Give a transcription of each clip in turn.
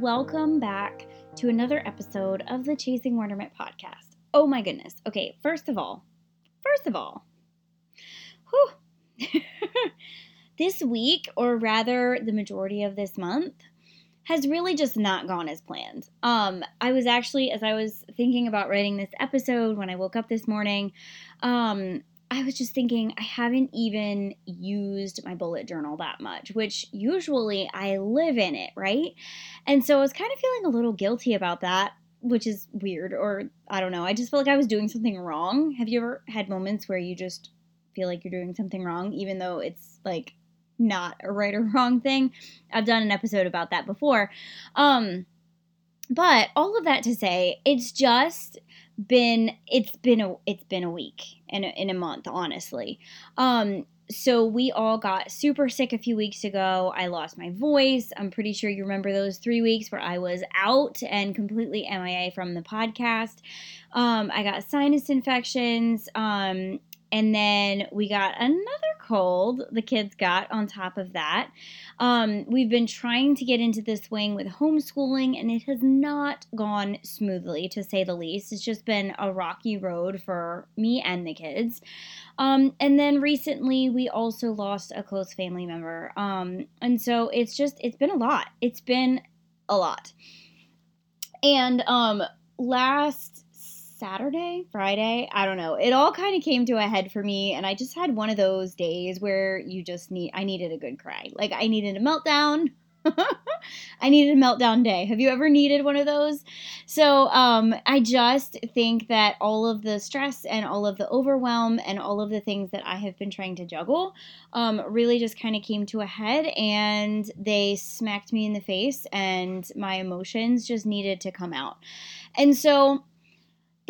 Welcome back to another episode of the Chasing Wonderment podcast. Oh my goodness. Okay, first of all, first of all, whew, this week, or rather the majority of this month, has really just not gone as planned. Um, I was actually, as I was thinking about writing this episode when I woke up this morning, um, I was just thinking, I haven't even used my bullet journal that much, which usually I live in it, right? And so I was kind of feeling a little guilty about that, which is weird, or I don't know. I just felt like I was doing something wrong. Have you ever had moments where you just feel like you're doing something wrong, even though it's like not a right or wrong thing? I've done an episode about that before. Um, but all of that to say, it's just been it's been a it's been a week and in a month honestly. Um so we all got super sick a few weeks ago. I lost my voice. I'm pretty sure you remember those three weeks where i was out and completely mia from the podcast. Um i got sinus infections. Um and then we got another cold the kids got on top of that. Um, we've been trying to get into this swing with homeschooling, and it has not gone smoothly, to say the least. It's just been a rocky road for me and the kids. Um, and then recently, we also lost a close family member. Um, and so it's just, it's been a lot. It's been a lot. And um, last Saturday, Friday, I don't know. It all kind of came to a head for me and I just had one of those days where you just need I needed a good cry. Like I needed a meltdown. I needed a meltdown day. Have you ever needed one of those? So, um, I just think that all of the stress and all of the overwhelm and all of the things that I have been trying to juggle um, really just kind of came to a head and they smacked me in the face, and my emotions just needed to come out. And so,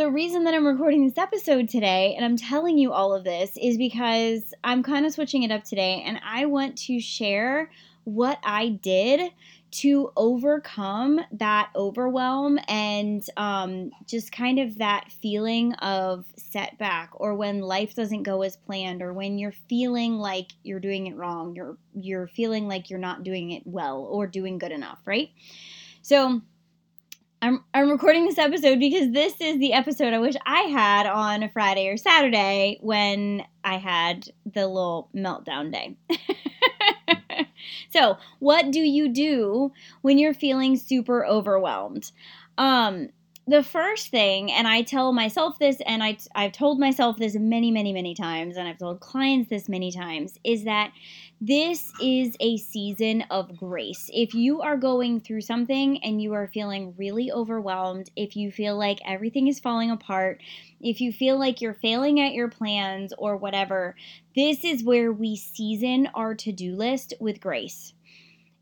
the reason that I'm recording this episode today and I'm telling you all of this is because I'm kind of switching it up today and I want to share what I did to overcome that overwhelm and um, just kind of that feeling of setback or when life doesn't go as planned or when you're feeling like you're doing it wrong you're you're feeling like you're not doing it well or doing good enough right? So I'm, I'm recording this episode because this is the episode I wish I had on a Friday or Saturday when I had the little meltdown day. so, what do you do when you're feeling super overwhelmed? Um, the first thing, and I tell myself this, and I, I've told myself this many, many, many times, and I've told clients this many times, is that this is a season of grace. If you are going through something and you are feeling really overwhelmed, if you feel like everything is falling apart, if you feel like you're failing at your plans or whatever, this is where we season our to do list with grace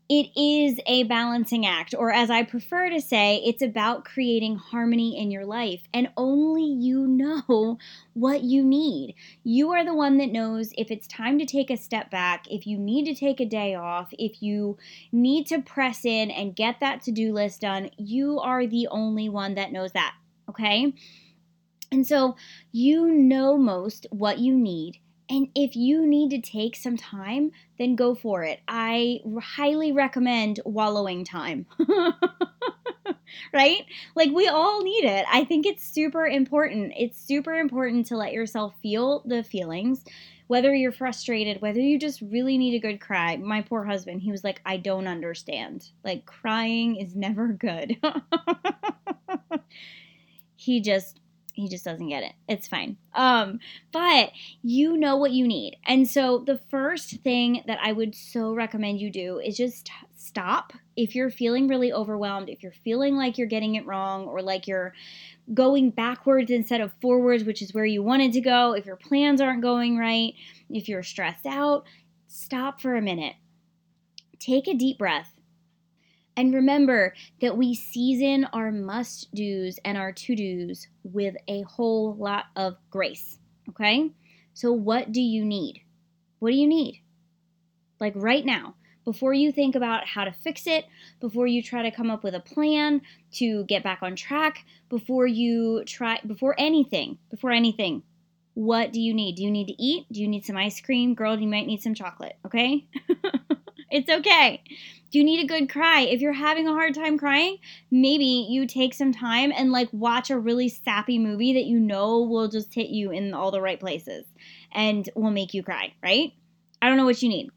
it is a balancing act, or as I prefer to say, it's about creating harmony in your life. And only you know what you need. You are the one that knows if it's time to take a step back, if you need to take a day off, if you need to press in and get that to do list done. You are the only one that knows that. Okay. And so you know most what you need and if you need to take some time, then go for it. I highly recommend wallowing time. right? Like we all need it. I think it's super important. It's super important to let yourself feel the feelings, whether you're frustrated, whether you just really need a good cry. My poor husband, he was like, I don't understand. Like crying is never good. he just he just doesn't get it. It's fine. Um, but you know what you need. And so the first thing that I would so recommend you do is just stop. If you're feeling really overwhelmed, if you're feeling like you're getting it wrong or like you're going backwards instead of forwards, which is where you wanted to go, if your plans aren't going right, if you're stressed out, stop for a minute. take a deep breath. And remember that we season our must do's and our to do's with a whole lot of grace. Okay? So, what do you need? What do you need? Like right now, before you think about how to fix it, before you try to come up with a plan to get back on track, before you try, before anything, before anything, what do you need? Do you need to eat? Do you need some ice cream? Girl, you might need some chocolate, okay? it's okay. You need a good cry? If you're having a hard time crying, maybe you take some time and like watch a really sappy movie that you know will just hit you in all the right places and will make you cry, right? I don't know what you need.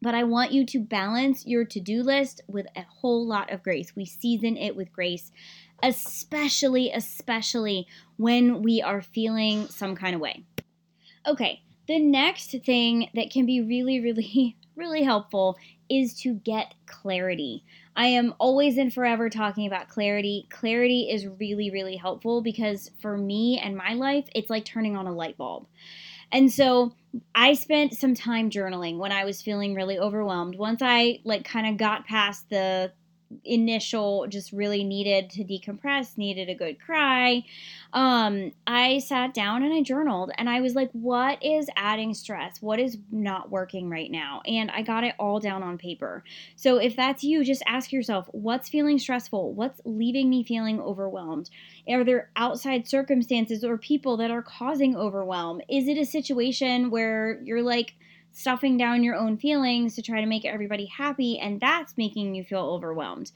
But I want you to balance your to do list with a whole lot of grace. We season it with grace, especially, especially when we are feeling some kind of way. Okay, the next thing that can be really, really, really helpful is to get clarity. I am always and forever talking about clarity. Clarity is really, really helpful because for me and my life, it's like turning on a light bulb. And so I spent some time journaling when I was feeling really overwhelmed. Once I like kind of got past the initial just really needed to decompress needed a good cry. Um i sat down and i journaled and i was like what is adding stress? What is not working right now? And i got it all down on paper. So if that's you just ask yourself what's feeling stressful? What's leaving me feeling overwhelmed? Are there outside circumstances or people that are causing overwhelm? Is it a situation where you're like stuffing down your own feelings to try to make everybody happy, and that's making you feel overwhelmed.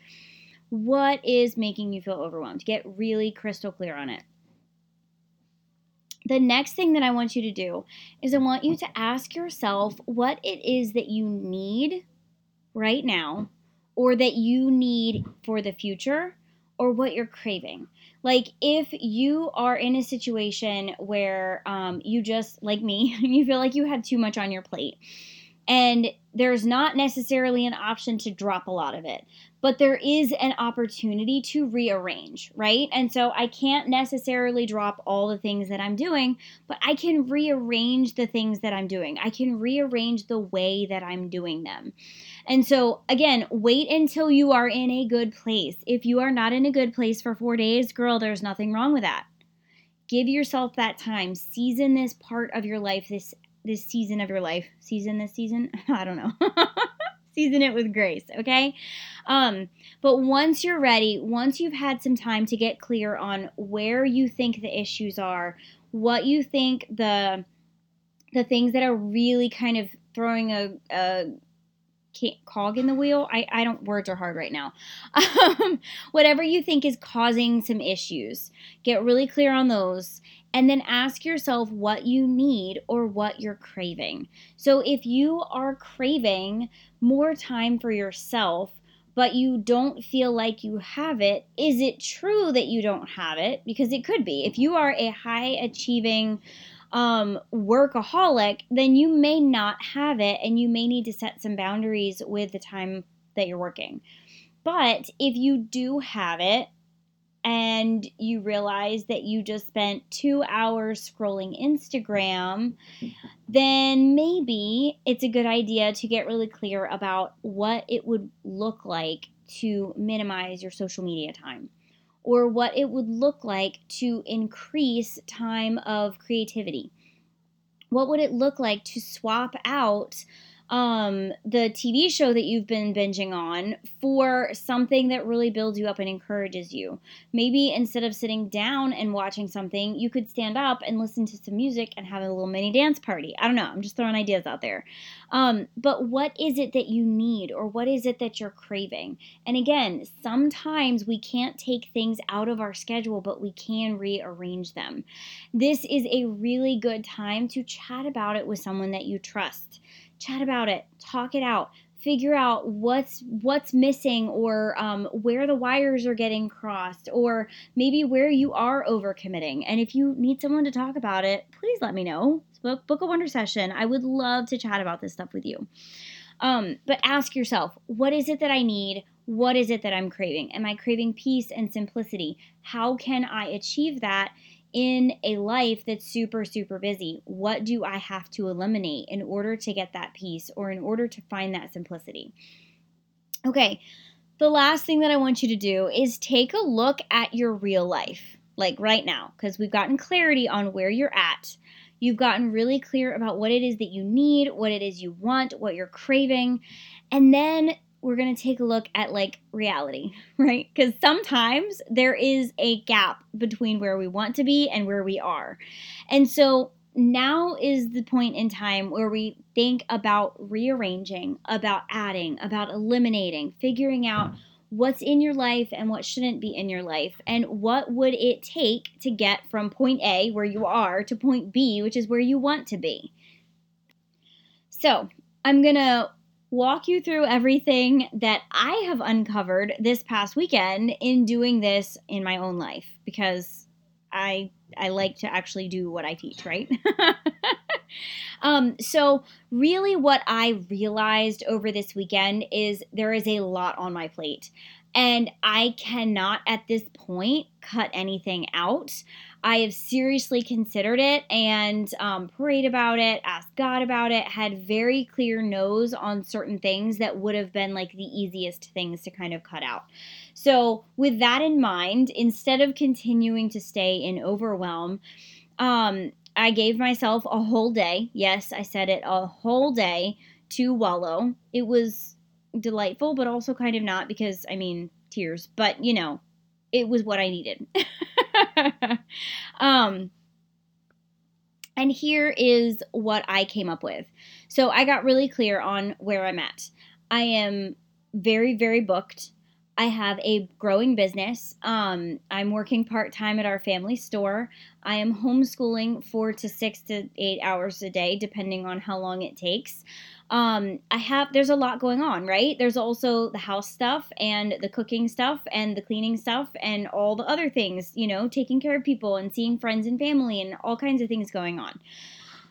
What is making you feel overwhelmed? Get really crystal clear on it. The next thing that I want you to do is I want you to ask yourself what it is that you need right now or that you need for the future or what you're craving. Like if you are in a situation where um, you just, like me, you feel like you have too much on your plate and there's not necessarily an option to drop a lot of it, but there is an opportunity to rearrange, right? And so I can't necessarily drop all the things that I'm doing, but I can rearrange the things that I'm doing. I can rearrange the way that I'm doing them. And so, again, wait until you are in a good place. If you are not in a good place for four days, girl, there's nothing wrong with that. Give yourself that time. Season this part of your life, this this season of your life. Season this season? I don't know. season it with grace, okay? Um, but once you're ready, once you've had some time to get clear on where you think the issues are, what you think the the things that are really kind of throwing a, a cog in the wheel. I, I don't, words are hard right now. Um, whatever you think is causing some issues, get really clear on those and then ask yourself what you need or what you're craving. So if you are craving more time for yourself, but you don't feel like you have it, is it true that you don't have it? Because it could be. If you are a high achieving, um, workaholic, then you may not have it and you may need to set some boundaries with the time that you're working. But if you do have it and you realize that you just spent two hours scrolling Instagram, then maybe it's a good idea to get really clear about what it would look like to minimize your social media time or what it would look like to increase time of creativity. What would it look like to swap out um, the TV show that you've been binging on for something that really builds you up and encourages you. Maybe instead of sitting down and watching something, you could stand up and listen to some music and have a little mini dance party. I don't know. I'm just throwing ideas out there. Um, but what is it that you need or what is it that you're craving? And again, sometimes we can't take things out of our schedule, but we can rearrange them. This is a really good time to chat about it with someone that you trust chat about it, talk it out, figure out what's what's missing or um, where the wires are getting crossed or maybe where you are overcommitting. And if you need someone to talk about it please let me know. Book, book a wonder session. I would love to chat about this stuff with you. Um, but ask yourself what is it that i need? What is it that i'm craving? Am i craving peace and simplicity? How can i achieve that in a life that's super, super busy? What do I have to eliminate in order to get that peace or in order to find that simplicity? Okay, the last thing that I want you to do is take a look at your real life, like right now, because we've gotten clarity on where you're at. You've gotten really clear about what it is that you need, what it is you want, what you're craving. And then we're going to take a look at like reality, right? Because sometimes there is a gap between where we want to be and where we are. And so now is the point in time where we think about rearranging, about adding, about eliminating, figuring out mm. what's in your life and what shouldn't be in your life, and what would it take to get from point A, where you are, to point B, which is where you want to be. So, I'm going to walk you through everything that I have uncovered this past weekend in doing this in my own life because I I like to actually do what I teach, right? um, so really what I realized over this weekend is there is a lot on my plate. And I cannot at this point cut anything out. I have seriously considered it and um, prayed about it, asked God about it, had very clear no's on certain things that would have been like the easiest things to kind of cut out. So, with that in mind, instead of continuing to stay in overwhelm, um, I gave myself a whole day. Yes, I said it a whole day to wallow. It was delightful, but also kind of not because, I mean, tears, but you know, it was what I needed. um, and here is what I came up with. So I got really clear on where I'm at. I am very, very booked. I have a growing business. Um, I'm working part time at our family store. I am homeschooling four to six to eight hours a day, depending on how long it takes um, I have there's a lot going on, right? There's also the house stuff and the cooking stuff and the cleaning stuff and all the other things, you know, taking care of people and seeing friends and family and all kinds of things going on.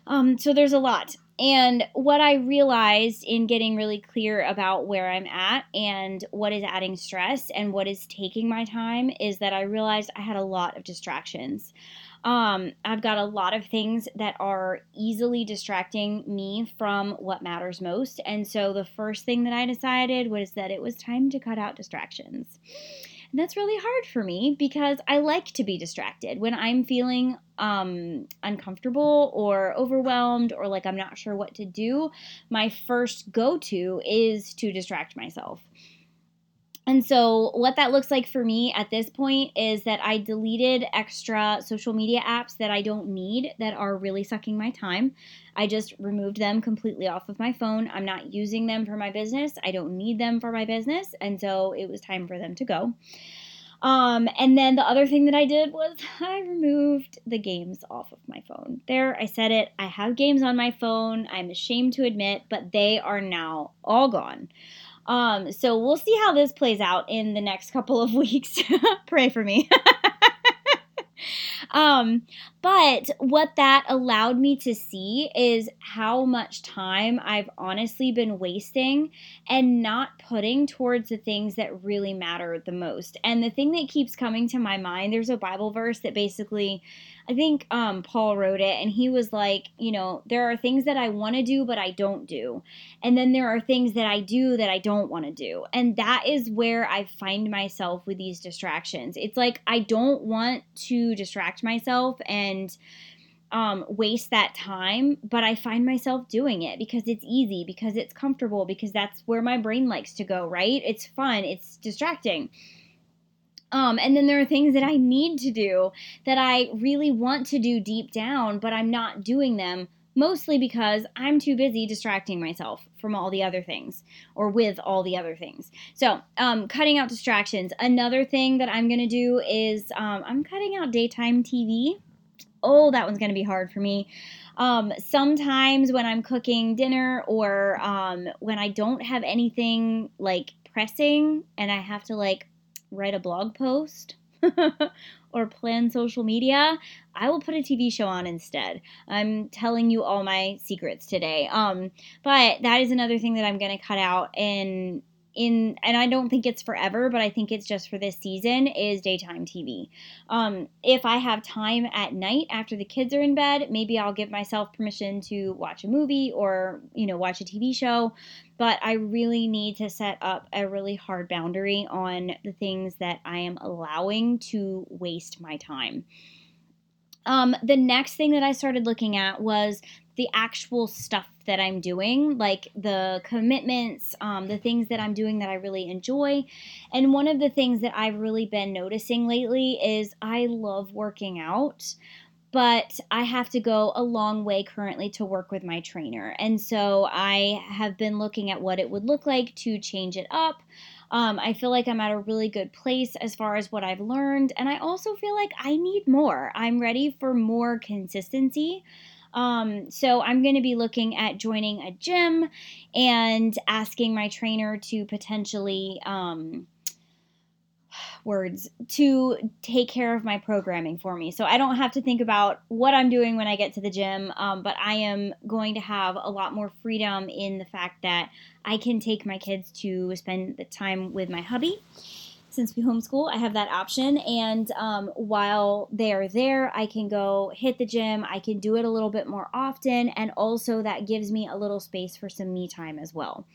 Um, so there's a lot. And what I realized in getting really clear about where I'm at and what is adding stress and what is taking my time is that I realized I had a lot of distractions. Um, I've got a lot of things that are easily distracting me from what matters most. And so the first thing that I decided was that it was time to cut out distractions. And that's really hard for me because I like to be distracted. When I'm feeling um, uncomfortable or overwhelmed or like I'm not sure what to do, my first go to is to distract myself. And so, what that looks like for me at this point is that I deleted extra social media apps that I don't need that are really sucking my time. I just removed them completely off of my phone. I'm not using them for my business. I don't need them for my business. And so, it was time for them to go. Um, and then the other thing that I did was I removed the games off of my phone. There, I said it. I have games on my phone. I'm ashamed to admit, but they are now all gone. Um, so we'll see how this plays out in the next couple of weeks. Pray for me. um, but what that allowed me to see is how much time I've honestly been wasting and not putting towards the things that really matter the most. And the thing that keeps coming to my mind, there's a Bible verse that basically I think um, Paul wrote it, and he was like, you know, there are things that I want to do, but I don't do. And then there are things that I do that I don't want to do. And that is where I find myself with these distractions. It's like I don't want to distract myself and um, waste that time, but I find myself doing it because it's easy, because it's comfortable, because that's where my brain likes to go, right? It's fun, it's distracting. Um, and then there are things that I need to do that I really want to do deep down, but I'm not doing them mostly because I'm too busy distracting myself from all the other things or with all the other things. So, um, cutting out distractions. Another thing that I'm going to do is um, I'm cutting out daytime TV. Oh, that one's going to be hard for me. Um, sometimes when I'm cooking dinner or um, when I don't have anything like pressing and I have to like write a blog post or plan social media, I will put a TV show on instead. I'm telling you all my secrets today. Um, but that is another thing that I'm going to cut out and in and I don't think it's forever, but I think it's just for this season is daytime TV. Um, if I have time at night after the kids are in bed, maybe I'll give myself permission to watch a movie or you know watch a TV show. But I really need to set up a really hard boundary on the things that I am allowing to waste my time. Um, the next thing that I started looking at was the actual stuff that I'm doing, like the commitments, um, the things that I'm doing that I really enjoy. And one of the things that I've really been noticing lately is I love working out. But I have to go a long way currently to work with my trainer. And so I have been looking at what it would look like to change it up. Um, I feel like I'm at a really good place as far as what I've learned. And I also feel like I need more. I'm ready for more consistency. Um, so I'm going to be looking at joining a gym and asking my trainer to potentially. Um, words to take care of my programming for me. So I don't have to think about what I'm doing when I get to the gym, um, but I am going to have a lot more freedom in the fact that I can take my kids to spend the time with my hubby. Since we homeschool, I have that option. And um, while they are there, I can go hit the gym. I can do it a little bit more often. And also, that gives me a little space for some me time as well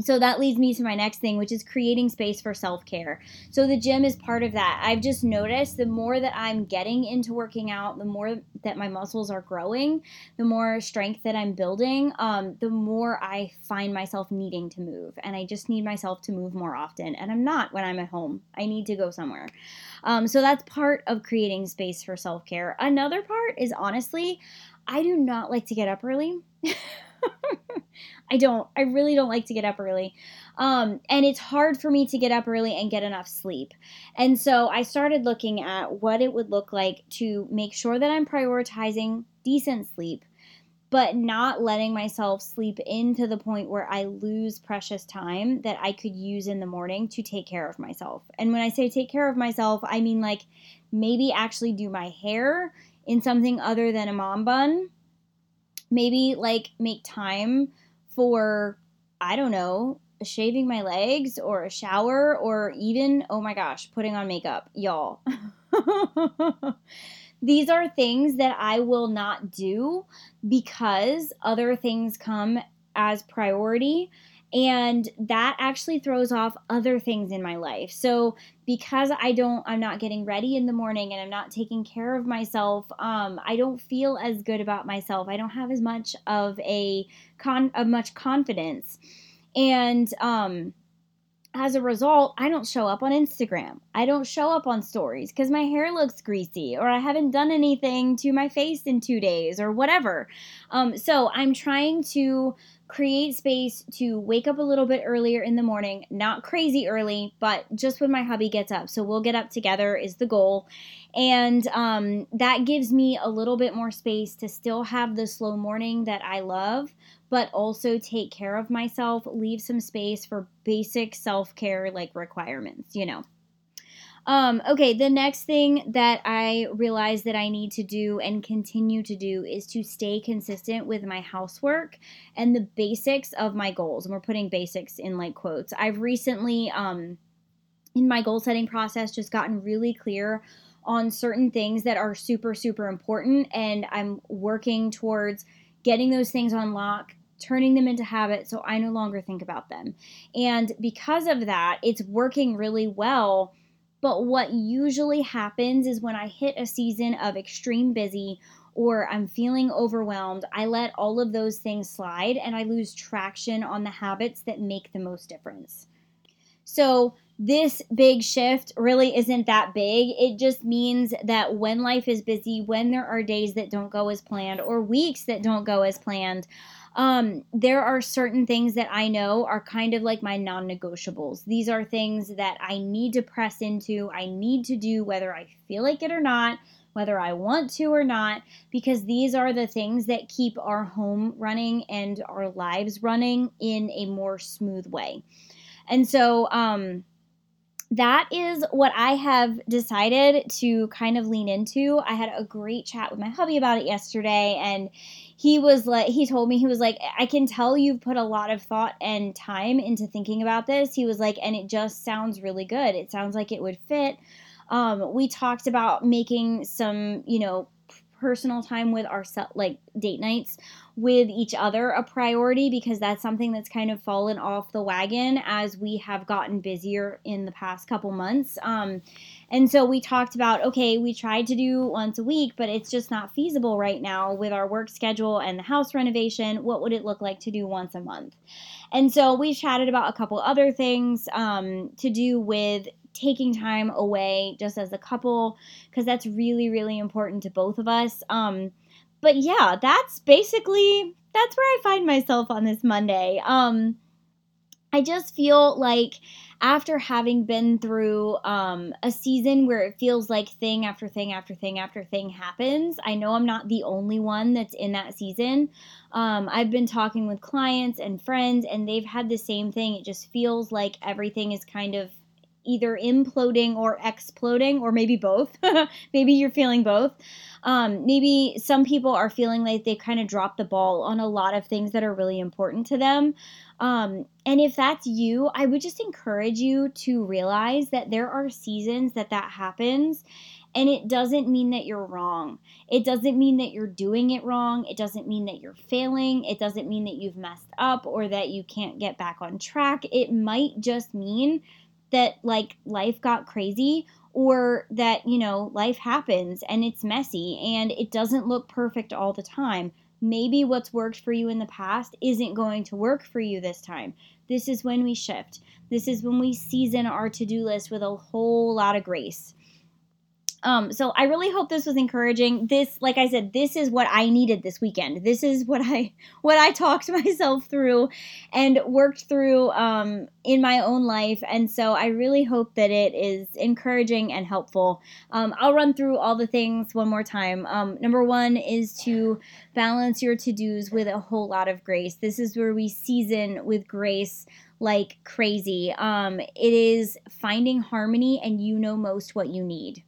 so that leads me to my next thing which is creating space for self-care. So the gym is part of that. I've just noticed the more that i'm getting into working out the more that my muscles are growing the more strength that i'm building um, the more i find myself needing to move. And i just need myself to move more often. And i'm not when i'm at home. I need to go somewhere. Um, so that's part of creating space for self-care. Another part is honestly i do not like to get up early I don't. I really don't like to get up early. Um, and it's hard for me to get up early and get enough sleep. And so I started looking at what it would look like to make sure that I'm prioritizing decent sleep, but not letting myself sleep into the point where I lose precious time that I could use in the morning to take care of myself. And when I say take care of myself, I mean like maybe actually do my hair in something other than a mom bun. Maybe like make time for, I don't know, shaving my legs or a shower or even, oh my gosh, putting on makeup. Y'all. These are things that I will not do because other things come as priority and that actually throws off other things in my life. So because i don't i'm not getting ready in the morning and i'm not taking care of myself um, i don't feel as good about myself. I don't have as much of a con of much confidence. And um as a result, I don't show up on Instagram. I don't show up on stories because my hair looks greasy or I haven't done anything to my face in two days or whatever. Um, so I'm trying to create space to wake up a little bit earlier in the morning, not crazy early, but just when my hubby gets up. So we'll get up together is the goal. And um, that gives me a little bit more space to still have the slow morning that I love, but also take care of myself, leave some space for basic self care like requirements, you know. Um, okay, the next thing that I realize that I need to do and continue to do is to stay consistent with my housework and the basics of my goals. And we're putting basics in like quotes. I've recently, um, in my goal setting process, just gotten really clear on certain things that are super, super important. And I'm working towards getting those things on lock, turning them into habits so I no longer think about them. And because of that, it's working really well but what usually happens is when I hit a season of extreme busy or I'm feeling overwhelmed, I let all of those things slide and I lose traction on the habits that make the most difference. So, this big shift really isn't that big. It just means that when life is busy, when there are days that don't go as planned or weeks that don't go as planned, um, there are certain things that I know are kind of like my non negotiables. These are things that I need to press into, I need to do whether I feel like it or not, whether I want to or not, because these are the things that keep our home running and our lives running in a more smooth way. And so, um, that is what I have decided to kind of lean into. I had a great chat with my hubby about it yesterday, and he was like he told me he was like i can tell you've put a lot of thought and time into thinking about this. He was like and it just sounds really good. It sounds like it would fit. Um, we talked about making some you know personal time with our like date nights with each other a priority because that's something that's kind of fallen off the wagon as we have gotten busier in the past couple months. Um, and so we talked about okay, we tried to do once a week, but it's just not feasible right now with our work schedule and the house renovation. What would it look like to do once a month? And so we chatted about a couple other things um, to do with taking time away just as a couple because that's really really important to both of us um but yeah that's basically that's where i find myself on this monday um i just feel like after having been through um, a season where it feels like thing after thing after thing after thing happens, I know I'm not the only one that's in that season. Um, I've been talking with clients and friends, and they've had the same thing. It just feels like everything is kind of either imploding or exploding, or maybe both. maybe you're feeling both. Um, maybe some people are feeling like they kind of dropped the ball on a lot of things that are really important to them. Um, and if that's you, I would just encourage you to realize that there are seasons that that happens. And it doesn't mean that you're wrong. It doesn't mean that you're doing it wrong. It doesn't mean that you're failing. It doesn't mean that you've messed up or that you can't get back on track. It might just mean that like life got crazy or that, you know, life happens and it's messy and it doesn't look perfect all the time. Maybe what's worked for you in the past isn't going to work for you this time. This is when we shift. This is when we season our to do list with a whole lot of grace. Um, so I really hope this was encouraging. This, like I said, this is what I needed this weekend. This is what I what I talked myself through and worked through um, in my own life. And so I really hope that it is encouraging and helpful. Um, I'll run through all the things one more time. Um, number one is to balance your to dos with a whole lot of grace. This is where we season with grace like crazy. Um, it is finding harmony, and you know most what you need.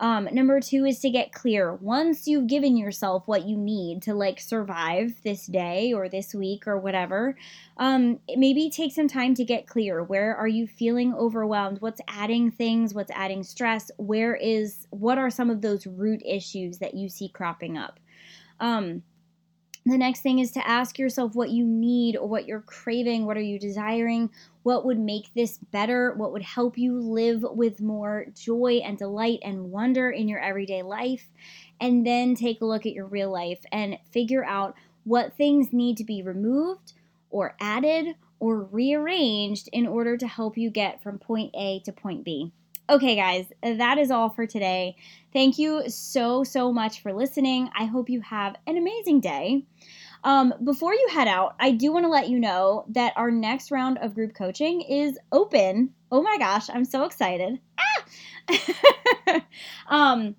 Um, number two is to get clear. Once you've given yourself what you need to like survive this day or this week or whatever, um, maybe take some time to get clear. Where are you feeling overwhelmed? What's adding things? What's adding stress? Where is, what are some of those root issues that you see cropping up? Um, the next thing is to ask yourself what you need or what you're craving. What are you desiring? What would make this better? What would help you live with more joy and delight and wonder in your everyday life? And then take a look at your real life and figure out what things need to be removed or added or rearranged in order to help you get from point A to point B. Okay, guys, that is all for today. Thank you so, so much for listening. I hope you have an amazing day. Um, before you head out, I do want to let you know that our next round of group coaching is open. Oh my gosh, I'm so excited. Ah! um,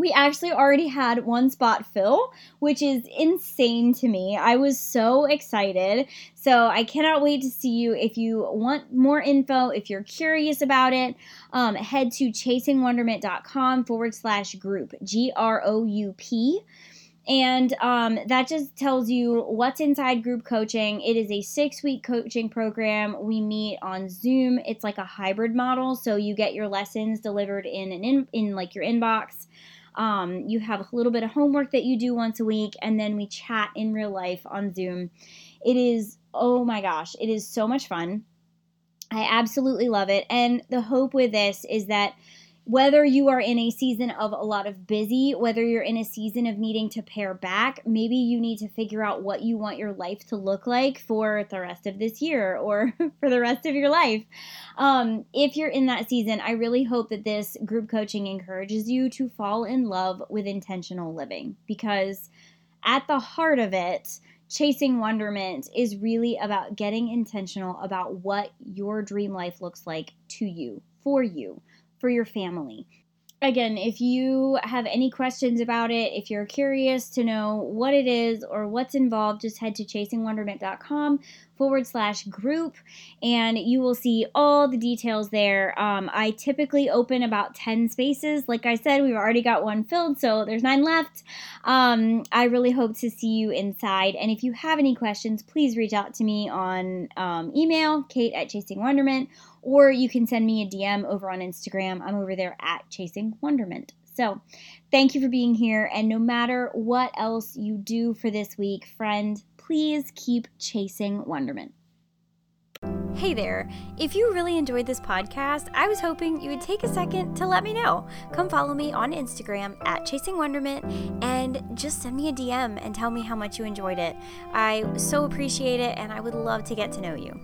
we actually already had one spot fill, which is insane to me. I was so excited. So I cannot wait to see you. If you want more info, if you're curious about it, um, head to chasingwonderment.com forward slash group, G R O U P. And um, that just tells you what's inside group coaching. It is a six week coaching program. We meet on Zoom. It's like a hybrid model. So you get your lessons delivered in an in, in like your inbox. Um, you have a little bit of homework that you do once a week, and then we chat in real life on Zoom. It is, oh my gosh, it is so much fun. I absolutely love it. And the hope with this is that whether you are in a season of a lot of busy, whether you're in a season of needing to pare back, maybe you need to figure out what you want your life to look like for the rest of this year or for the rest of your life. Um, if you're in that season, I really hope that this group coaching encourages you to fall in love with intentional living because at the heart of it, chasing wonderment is really about getting intentional about what your dream life looks like to you, for you for your family. Again, if you have any questions about it, if you're curious to know what it is or what's involved, just head to chasingwonderment.com forward slash group, and you will see all the details there. Um, I typically open about 10 spaces. Like I said, we've already got one filled, so there's nine left. Um, I really hope to see you inside. And if you have any questions, please reach out to me on um, email, kate at Chasing Wonderment, or you can send me a DM over on Instagram. I'm over there at Chasing Wonderment. So, thank you for being here. And no matter what else you do for this week, friend, please keep chasing wonderment. Hey there. If you really enjoyed this podcast, I was hoping you would take a second to let me know. Come follow me on Instagram at Chasing Wonderment and just send me a DM and tell me how much you enjoyed it. I so appreciate it and I would love to get to know you.